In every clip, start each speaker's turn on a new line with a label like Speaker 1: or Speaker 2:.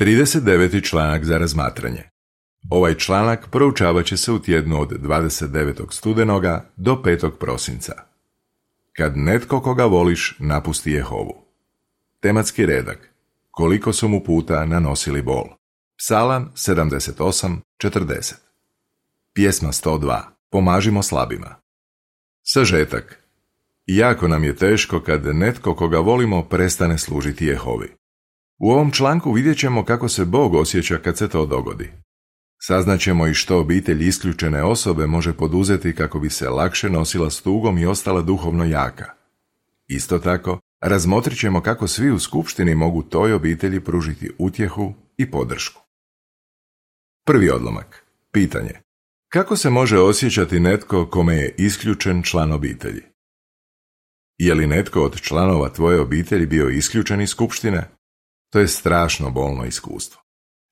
Speaker 1: 39. članak za razmatranje. Ovaj članak proučavat će se u tjednu od 29. studenoga do 5. prosinca. Kad netko koga voliš napusti Jehovu. Tematski redak. Koliko su mu puta nanosili bol. Psalam 78.40. Pjesma 102. Pomažimo slabima. Sažetak. Jako nam je teško kad netko koga volimo prestane služiti Jehovi. U ovom članku vidjet ćemo kako se Bog osjeća kad se to dogodi. Saznaćemo i što obitelj isključene osobe može poduzeti kako bi se lakše nosila s tugom i ostala duhovno jaka. Isto tako, razmotrit ćemo kako svi u skupštini mogu toj obitelji pružiti utjehu i podršku. Prvi odlomak. Pitanje. Kako se može osjećati netko kome je isključen član obitelji? Je li netko od članova tvoje obitelji bio isključen iz skupštine? To je strašno bolno iskustvo.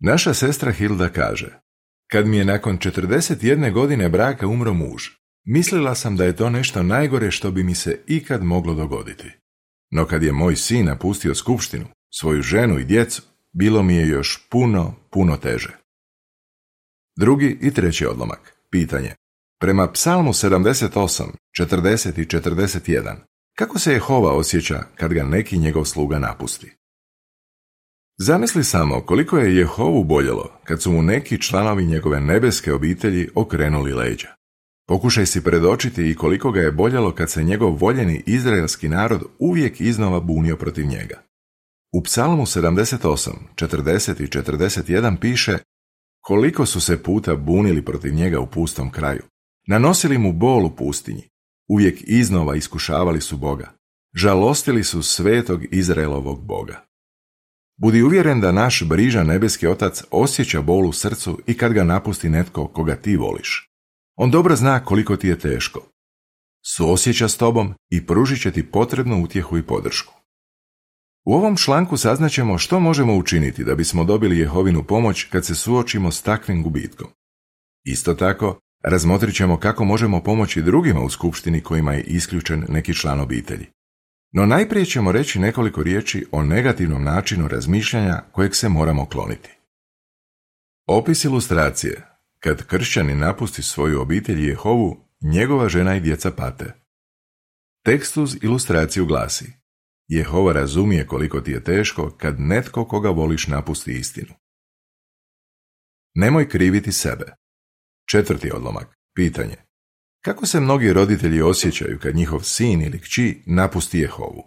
Speaker 1: Naša sestra Hilda kaže, kad mi je nakon 41 godine braka umro muž, mislila sam da je to nešto najgore što bi mi se ikad moglo dogoditi. No kad je moj sin napustio skupštinu, svoju ženu i djecu, bilo mi je još puno, puno teže. Drugi i treći odlomak. Pitanje. Prema psalmu 78, 40 i 41, kako se Jehova osjeća kad ga neki njegov sluga napusti? Zamisli samo koliko je Jehovu boljelo kad su mu neki članovi njegove nebeske obitelji okrenuli leđa. Pokušaj si predočiti i koliko ga je boljelo kad se njegov voljeni izraelski narod uvijek iznova bunio protiv njega. U psalmu 78, 40 i 41 piše koliko su se puta bunili protiv njega u pustom kraju. Nanosili mu bol u pustinji. Uvijek iznova iskušavali su Boga. Žalostili su svetog Izraelovog Boga. Budi uvjeren da naš brižan nebeski otac osjeća bol u srcu i kad ga napusti netko koga ti voliš. On dobro zna koliko ti je teško. Suosjeća s tobom i pružit će ti potrebnu utjehu i podršku. U ovom članku saznaćemo što možemo učiniti da bismo dobili Jehovinu pomoć kad se suočimo s takvim gubitkom. Isto tako, razmotrit ćemo kako možemo pomoći drugima u skupštini kojima je isključen neki član obitelji. No najprije ćemo reći nekoliko riječi o negativnom načinu razmišljanja kojeg se moramo kloniti. Opis ilustracije. Kad kršćani napusti svoju obitelj Jehovu, njegova žena i djeca pate. Tekst uz ilustraciju glasi Jehova razumije koliko ti je teško kad netko koga voliš napusti istinu. Nemoj kriviti sebe. Četvrti odlomak. Pitanje. Kako se mnogi roditelji osjećaju kad njihov sin ili kći napusti Jehovu?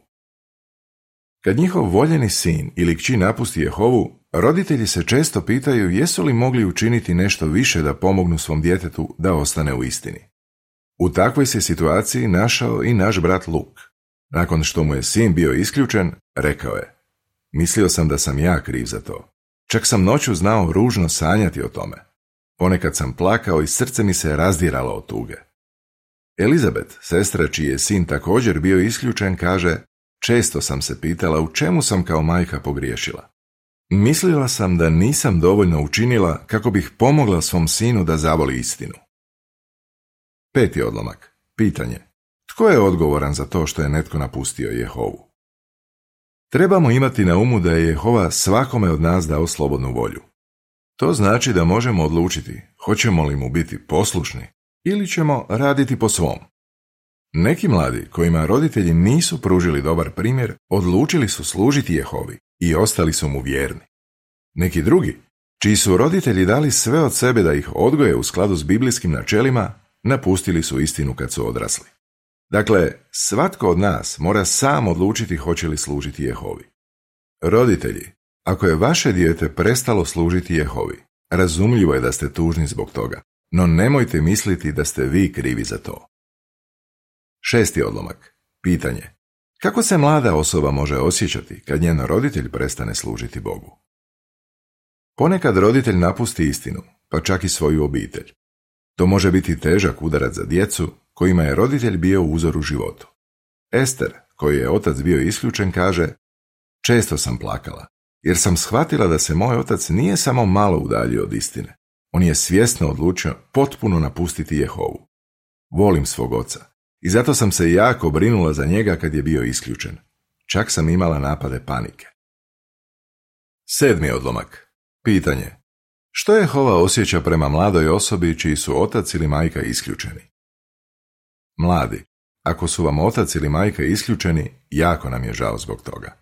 Speaker 1: Kad njihov voljeni sin ili kći napusti Jehovu, roditelji se često pitaju jesu li mogli učiniti nešto više da pomognu svom djetetu da ostane u istini. U takvoj se situaciji našao i naš brat Luk. Nakon što mu je sin bio isključen, rekao je Mislio sam da sam ja kriv za to. Čak sam noću znao ružno sanjati o tome. Ponekad sam plakao i srce mi se razdiralo od tuge. Elizabet, sestra čiji je sin također bio isključen, kaže Često sam se pitala u čemu sam kao majka pogriješila. Mislila sam da nisam dovoljno učinila kako bih pomogla svom sinu da zavoli istinu. Peti odlomak. Pitanje. Tko je odgovoran za to što je netko napustio Jehovu? Trebamo imati na umu da je Jehova svakome od nas dao slobodnu volju. To znači da možemo odlučiti hoćemo li mu biti poslušni ili ćemo raditi po svom. Neki mladi kojima roditelji nisu pružili dobar primjer odlučili su služiti Jehovi i ostali su mu vjerni. Neki drugi, čiji su roditelji dali sve od sebe da ih odgoje u skladu s biblijskim načelima, napustili su istinu kad su odrasli. Dakle, svatko od nas mora sam odlučiti hoće li služiti Jehovi. Roditelji, ako je vaše dijete prestalo služiti Jehovi, razumljivo je da ste tužni zbog toga, no nemojte misliti da ste vi krivi za to. Šesti odlomak. Pitanje. Kako se mlada osoba može osjećati kad njen roditelj prestane služiti Bogu? Ponekad roditelj napusti istinu, pa čak i svoju obitelj. To može biti težak udarac za djecu kojima je roditelj bio uzor u životu. Ester, koji je otac bio isključen, kaže Često sam plakala, jer sam shvatila da se moj otac nije samo malo udaljio od istine. On je svjesno odlučio potpuno napustiti Jehovu. Volim svog oca i zato sam se jako brinula za njega kad je bio isključen. Čak sam imala napade panike. Sedmi odlomak. Pitanje. Što je Jehova osjeća prema mladoj osobi čiji su otac ili majka isključeni? Mladi, ako su vam otac ili majka isključeni, jako nam je žao zbog toga.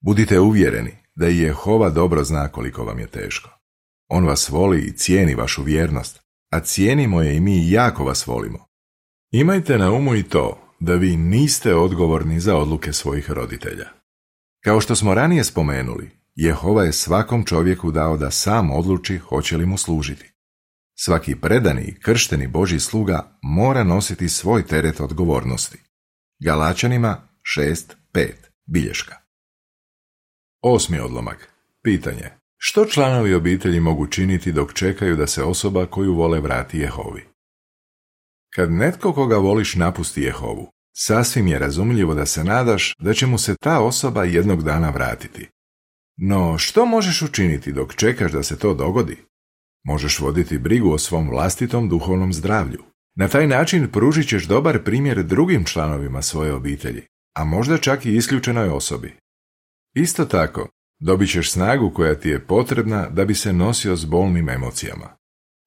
Speaker 1: Budite uvjereni da i Jehova dobro zna koliko vam je teško. On vas voli i cijeni vašu vjernost, a cijenimo je i mi jako vas volimo. Imajte na umu i to da vi niste odgovorni za odluke svojih roditelja. Kao što smo ranije spomenuli, Jehova je svakom čovjeku dao da sam odluči hoće li mu služiti. Svaki predani i kršteni Boži sluga mora nositi svoj teret odgovornosti. Galačanima 6.5. Bilješka. Osmi odlomak. Pitanje. Što članovi obitelji mogu činiti dok čekaju da se osoba koju vole vrati Jehovi? Kad netko koga voliš napusti Jehovu, sasvim je razumljivo da se nadaš da će mu se ta osoba jednog dana vratiti. No, što možeš učiniti dok čekaš da se to dogodi? Možeš voditi brigu o svom vlastitom duhovnom zdravlju. Na taj način pružit ćeš dobar primjer drugim članovima svoje obitelji, a možda čak i isključenoj osobi. Isto tako, dobit ćeš snagu koja ti je potrebna da bi se nosio s bolnim emocijama.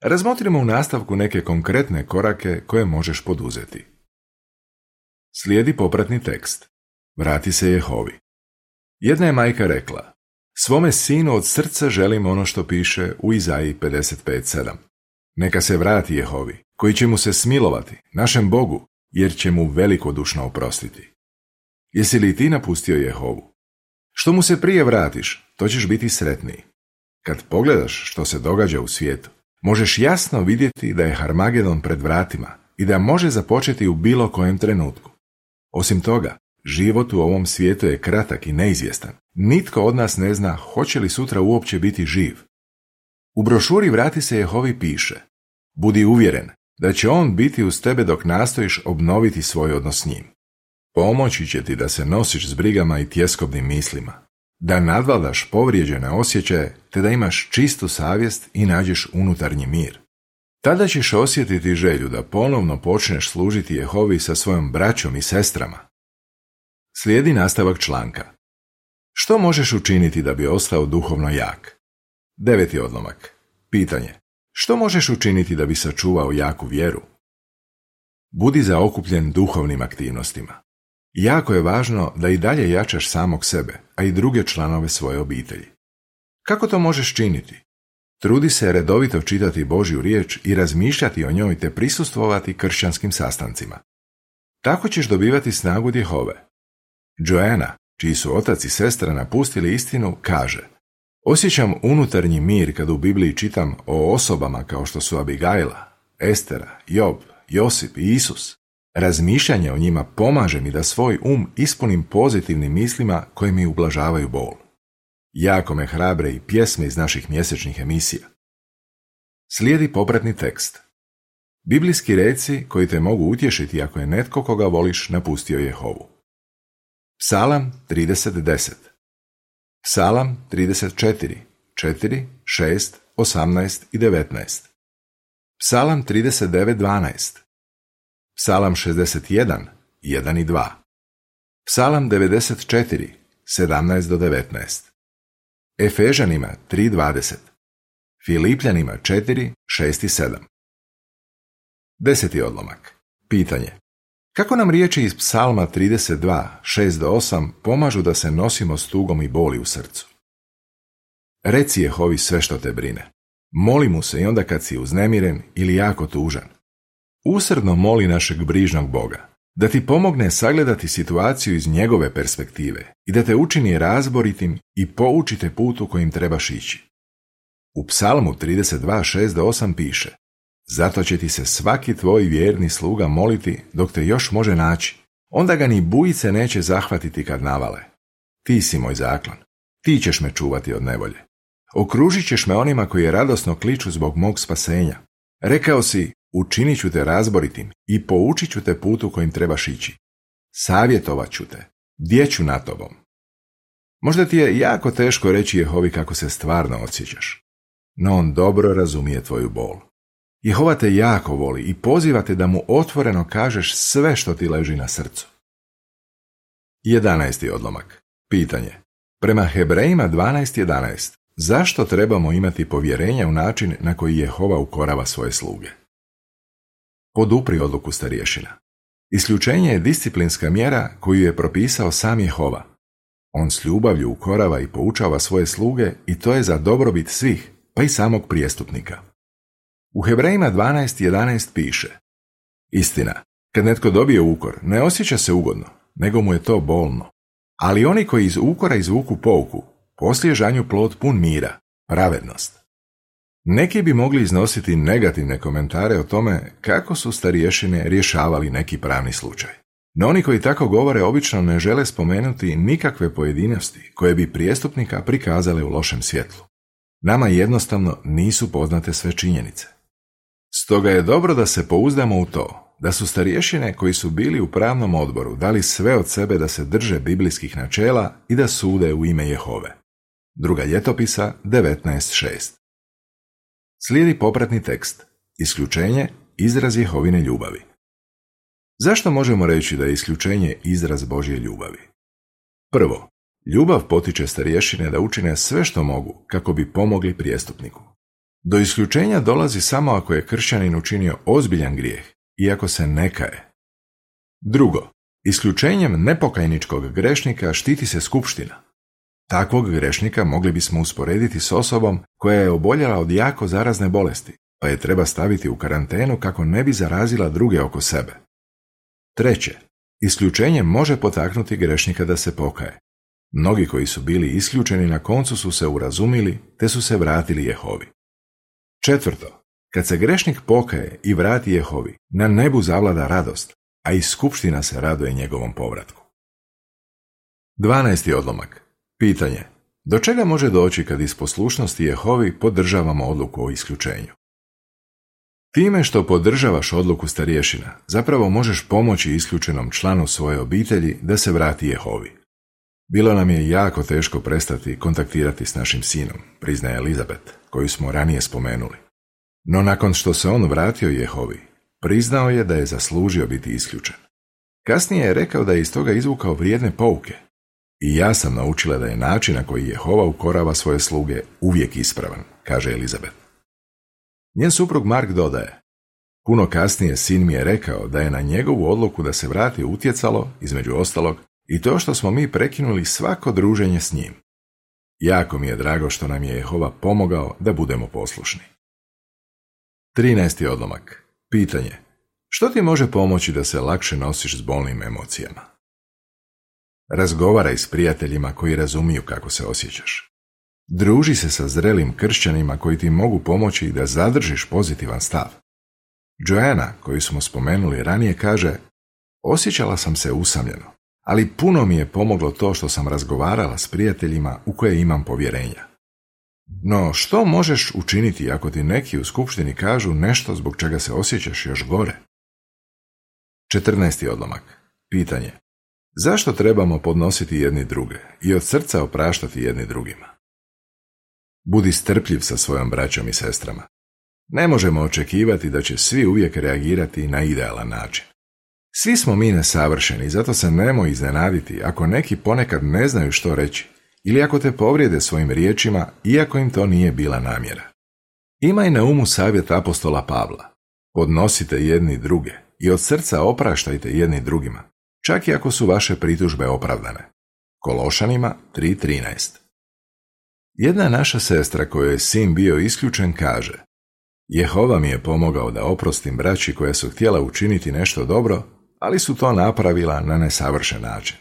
Speaker 1: Razmotrimo u nastavku neke konkretne korake koje možeš poduzeti. Slijedi popratni tekst. Vrati se Jehovi. Jedna je majka rekla, svome sinu od srca želim ono što piše u Izaji 55.7. Neka se vrati Jehovi, koji će mu se smilovati, našem Bogu, jer će mu velikodušno oprostiti. Jesi li ti napustio Jehovu? Što mu se prije vratiš, to ćeš biti sretniji. Kad pogledaš što se događa u svijetu, možeš jasno vidjeti da je Harmagedon pred vratima i da može započeti u bilo kojem trenutku. Osim toga, život u ovom svijetu je kratak i neizvjestan. Nitko od nas ne zna hoće li sutra uopće biti živ. U brošuri Vrati se Jehovi piše Budi uvjeren da će on biti uz tebe dok nastojiš obnoviti svoj odnos s njim. Pomoći će ti da se nosiš s brigama i tjeskobnim mislima, da nadvladaš povrijeđene osjećaje te da imaš čistu savjest i nađeš unutarnji mir. Tada ćeš osjetiti želju da ponovno počneš služiti Jehovi sa svojom braćom i sestrama. Slijedi nastavak članka. Što možeš učiniti da bi ostao duhovno jak? Deveti odlomak. Pitanje. Što možeš učiniti da bi sačuvao jaku vjeru? Budi zaokupljen duhovnim aktivnostima. Jako je važno da i dalje jačaš samog sebe, a i druge članove svoje obitelji. Kako to možeš činiti? Trudi se redovito čitati Božju riječ i razmišljati o njoj te prisustvovati kršćanskim sastancima. Tako ćeš dobivati snagu djehove. Joanna, čiji su otac i sestra napustili istinu, kaže Osjećam unutarnji mir kad u Bibliji čitam o osobama kao što su Abigaila, Estera, Job, Josip i Isus. Razmišljanje o njima pomaže mi da svoj um ispunim pozitivnim mislima koje mi ublažavaju bol. Jako me hrabre i pjesme iz naših mjesečnih emisija. Slijedi popratni tekst. Biblijski reci koji te mogu utješiti ako je netko koga voliš napustio Jehovu. Psalam 30.10 Psalam 34, 4, 6, 18 i 19 Psalam 39.12 Psalam 61, 1 i 2 Psalam 94, 17 do 19 Efežanima 3.20 Filipljanima 4, 6 i 7 Deseti odlomak Pitanje Kako nam riječi iz psalma 32, 6 do 8 pomažu da se nosimo s tugom i boli u srcu? Reci Jehovi sve što te brine. Moli mu se i onda kad si uznemiren ili jako tužan. Usredno moli našeg brižnog Boga da ti pomogne sagledati situaciju iz njegove perspektive i da te učini razboritim i poučite putu kojim trebaš ići. U psalmu 32, do 8 piše Zato će ti se svaki tvoj vjerni sluga moliti dok te još može naći. Onda ga ni bujice neće zahvatiti kad navale. Ti si moj zaklon. Ti ćeš me čuvati od nevolje. Okružit ćeš me onima koji radosno kliču zbog mog spasenja. Rekao si, učinit ću te razboritim i poučit ću te putu kojim trebaš ići. Savjetovat ću te, djeću na tobom. Možda ti je jako teško reći Jehovi kako se stvarno osjećaš, no on dobro razumije tvoju bol. Jehova te jako voli i poziva te da mu otvoreno kažeš sve što ti leži na srcu. 11. odlomak. Pitanje. Prema Hebrejima 12.11 zašto trebamo imati povjerenja u način na koji Jehova ukorava svoje sluge. Podupri odluku starješina. Isključenje je disciplinska mjera koju je propisao sam Jehova. On s ljubavlju ukorava i poučava svoje sluge i to je za dobrobit svih, pa i samog prijestupnika. U Hebrejima 12.11 piše Istina, kad netko dobije ukor, ne osjeća se ugodno, nego mu je to bolno. Ali oni koji iz ukora izvuku pouku, poslije žanju plod pun mira, pravednost. Neki bi mogli iznositi negativne komentare o tome kako su stariješine rješavali neki pravni slučaj. No oni koji tako govore obično ne žele spomenuti nikakve pojedinosti koje bi prijestupnika prikazale u lošem svjetlu. Nama jednostavno nisu poznate sve činjenice. Stoga je dobro da se pouzdamo u to, da su starješine koji su bili u pravnom odboru dali sve od sebe da se drže biblijskih načela i da sude u ime Jehove. Druga ljetopisa 19.6 Slijedi popratni tekst. Isključenje, izraz Jehovine ljubavi. Zašto možemo reći da je isključenje izraz Božje ljubavi? Prvo, ljubav potiče starješine da učine sve što mogu kako bi pomogli prijestupniku. Do isključenja dolazi samo ako je kršćanin učinio ozbiljan grijeh i ako se nekaje. Drugo, isključenjem nepokajničkog grešnika štiti se skupština. Takvog grešnika mogli bismo usporediti s osobom koja je oboljela od jako zarazne bolesti, pa je treba staviti u karantenu kako ne bi zarazila druge oko sebe. Treće, isključenje može potaknuti grešnika da se pokaje. Mnogi koji su bili isključeni na koncu su se urazumili te su se vratili Jehovi. Četvrto, kad se grešnik pokaje i vrati Jehovi, na nebu zavlada radost, a i skupština se raduje njegovom povratku. 12. odlomak. Pitanje. Do čega može doći kad iz poslušnosti Jehovi podržavamo odluku o isključenju? Time što podržavaš odluku starješina, zapravo možeš pomoći isključenom članu svoje obitelji da se vrati Jehovi. Bilo nam je jako teško prestati kontaktirati s našim sinom, priznaje Elizabet, koju smo ranije spomenuli. No nakon što se on vratio Jehovi, priznao je da je zaslužio biti isključen. Kasnije je rekao da je iz toga izvukao vrijedne pouke. I ja sam naučila da je način na koji Jehova ukorava svoje sluge uvijek ispravan, kaže Elizabet. Njen suprug Mark dodaje, puno kasnije sin mi je rekao da je na njegovu odluku da se vrati utjecalo, između ostalog, i to što smo mi prekinuli svako druženje s njim. Jako mi je drago što nam je Jehova pomogao da budemo poslušni. 13. odlomak. Pitanje. Što ti može pomoći da se lakše nosiš s bolnim emocijama? Razgovaraj s prijateljima koji razumiju kako se osjećaš. Druži se sa zrelim kršćanima koji ti mogu pomoći da zadržiš pozitivan stav. Joanna, koju smo spomenuli ranije, kaže Osjećala sam se usamljeno, ali puno mi je pomoglo to što sam razgovarala s prijateljima u koje imam povjerenja. No, što možeš učiniti ako ti neki u skupštini kažu nešto zbog čega se osjećaš još gore? 14. odlomak. Pitanje. Zašto trebamo podnositi jedni druge i od srca opraštati jedni drugima? Budi strpljiv sa svojom braćom i sestrama. Ne možemo očekivati da će svi uvijek reagirati na idealan način. Svi smo mi nesavršeni, zato se nemoj iznenaditi ako neki ponekad ne znaju što reći ili ako te povrijede svojim riječima, iako im to nije bila namjera. Imaj na umu savjet apostola Pavla. Podnosite jedni druge i od srca opraštajte jedni drugima, čak i ako su vaše pritužbe opravdane. Kološanima 3.13 Jedna naša sestra kojoj je sin bio isključen kaže Jehova mi je pomogao da oprostim braći koja su htjela učiniti nešto dobro, ali su to napravila na nesavršen način.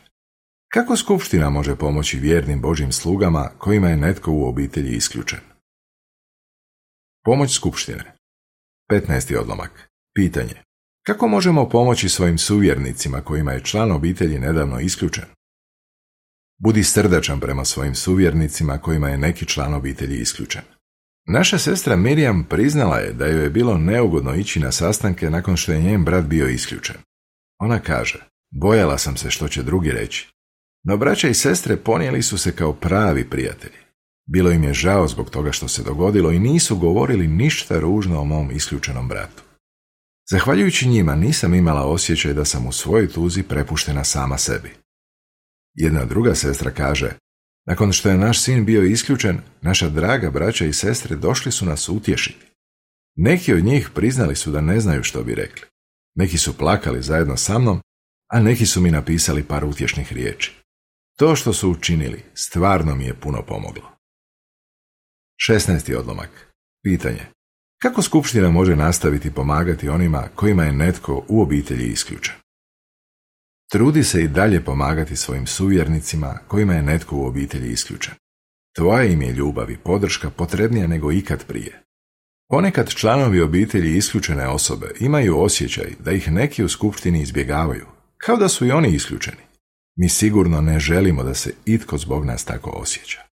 Speaker 1: Kako skupština može pomoći vjernim Božim slugama kojima je netko u obitelji isključen? Pomoć skupštine 15. odlomak Pitanje Kako možemo pomoći svojim suvjernicima kojima je član obitelji nedavno isključen? Budi srdačan prema svojim suvjernicima kojima je neki član obitelji isključen. Naša sestra Mirjam priznala je da joj je bilo neugodno ići na sastanke nakon što je njen brat bio isključen. Ona kaže, bojala sam se što će drugi reći. No braća i sestre ponijeli su se kao pravi prijatelji. Bilo im je žao zbog toga što se dogodilo i nisu govorili ništa ružno o mom isključenom bratu. Zahvaljujući njima nisam imala osjećaj da sam u svojoj tuzi prepuštena sama sebi. Jedna druga sestra kaže, Nakon što je naš sin bio isključen, naša draga braća i sestre došli su nas utješiti. Neki od njih priznali su da ne znaju što bi rekli. Neki su plakali zajedno sa mnom, a neki su mi napisali par utješnih riječi. To što su učinili stvarno mi je puno pomoglo. 16. odlomak. Pitanje. Kako skupština može nastaviti pomagati onima kojima je netko u obitelji isključen? Trudi se i dalje pomagati svojim suvjernicima kojima je netko u obitelji isključen. Tvoja im je ljubav i podrška potrebnija nego ikad prije. Ponekad članovi obitelji isključene osobe imaju osjećaj da ih neki u skupštini izbjegavaju, kao da su i oni isključeni. Mi sigurno ne želimo da se itko zbog nas tako osjeća.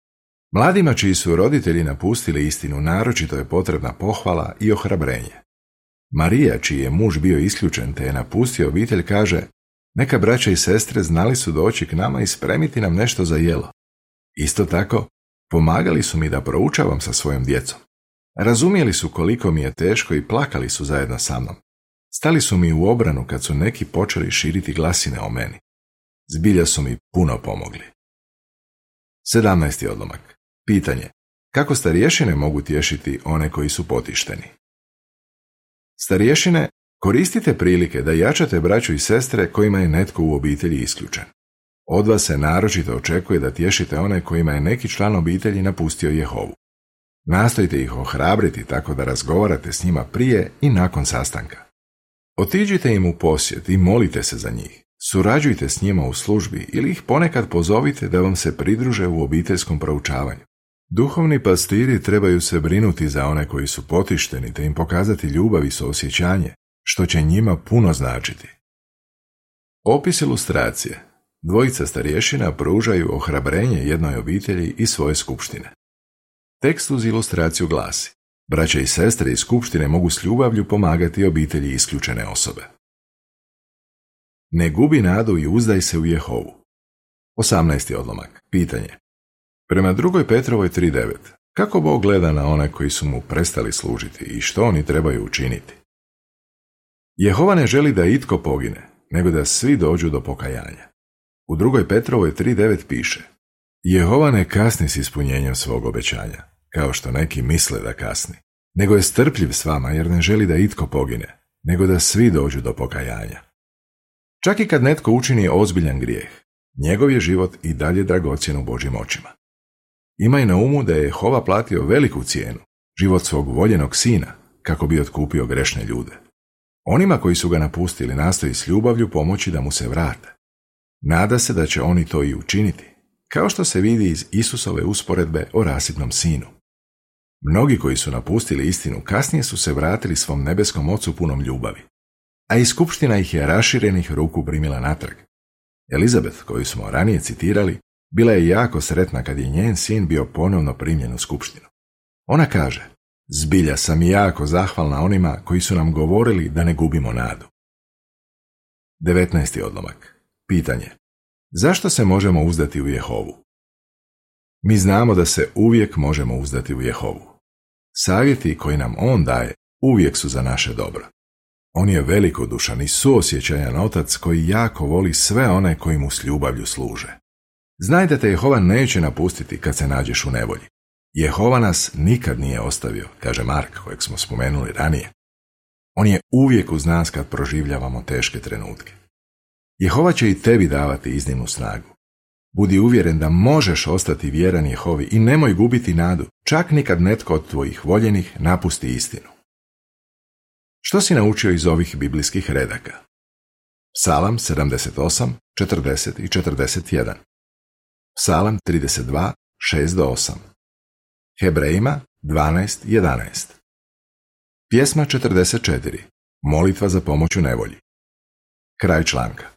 Speaker 1: Mladima čiji su roditelji napustili istinu naročito je potrebna pohvala i ohrabrenje. Marija, čiji je muž bio isključen te je napustio obitelj, kaže neka braća i sestre znali su doći k nama i spremiti nam nešto za jelo. Isto tako, pomagali su mi da proučavam sa svojom djecom. Razumjeli su koliko mi je teško i plakali su zajedno sa mnom. Stali su mi u obranu kad su neki počeli širiti glasine o meni. Zbilja su mi puno pomogli. 17. odlomak. Pitanje. Kako starješine mogu tješiti one koji su potišteni? Starješine, koristite prilike da jačate braću i sestre kojima je netko u obitelji isključen. Od vas se naročito očekuje da tješite one kojima je neki član obitelji napustio Jehovu. Nastojte ih ohrabriti tako da razgovarate s njima prije i nakon sastanka. Otiđite im u posjet i molite se za njih. Surađujte s njima u službi ili ih ponekad pozovite da vam se pridruže u obiteljskom proučavanju. Duhovni pastiri trebaju se brinuti za one koji su potišteni te im pokazati ljubav i suosjećanje, što će njima puno značiti. Opis ilustracije. Dvojica starješina pružaju ohrabrenje jednoj obitelji i svoje skupštine. Tekst uz ilustraciju glasi. Braća i sestre iz skupštine mogu s ljubavlju pomagati obitelji isključene osobe. Ne gubi nadu i uzdaj se u Jehovu. 18. odlomak. Pitanje. Prema drugoj Petrovoj 3.9. Kako Bog gleda na one koji su mu prestali služiti i što oni trebaju učiniti? Jehova ne želi da itko pogine, nego da svi dođu do pokajanja. U drugoj Petrovoj 3.9 piše Jehova ne kasni s ispunjenjem svog obećanja, kao što neki misle da kasni, nego je strpljiv s vama jer ne želi da itko pogine, nego da svi dođu do pokajanja. Čak i kad netko učini ozbiljan grijeh, njegov je život i dalje dragocjen u Božjim očima. Imaj na umu da je Jehova platio veliku cijenu, život svog voljenog sina, kako bi otkupio grešne ljude. Onima koji su ga napustili nastoji s ljubavlju pomoći da mu se vrate. Nada se da će oni to i učiniti, kao što se vidi iz Isusove usporedbe o rasipnom sinu. Mnogi koji su napustili istinu kasnije su se vratili svom nebeskom ocu punom ljubavi, a i skupština ih je raširenih ruku primila natrag. Elizabeth, koju smo ranije citirali, bila je jako sretna kad je njen sin bio ponovno primljen u skupštinu. Ona kaže, zbilja sam jako zahvalna onima koji su nam govorili da ne gubimo nadu. 19. odlomak. Pitanje. Zašto se možemo uzdati u Jehovu? Mi znamo da se uvijek možemo uzdati u Jehovu. Savjeti koji nam On daje uvijek su za naše dobro. On je velikodušan i suosjećajan otac koji jako voli sve one koji mu s ljubavlju služe. Znaj da te Jehova neće napustiti kad se nađeš u nevolji. Jehova nas nikad nije ostavio, kaže Mark, kojeg smo spomenuli ranije. On je uvijek uz nas kad proživljavamo teške trenutke. Jehova će i tebi davati iznimnu snagu. Budi uvjeren da možeš ostati vjeran Jehovi i nemoj gubiti nadu, čak nikad netko od tvojih voljenih napusti istinu. Što si naučio iz ovih biblijskih redaka? Psalam 78, 40 i 41. Psalam 32, 6 do 8. Hebrejima 12, 11. Pjesma 44. Molitva za pomoć u nevolji. Kraj članka.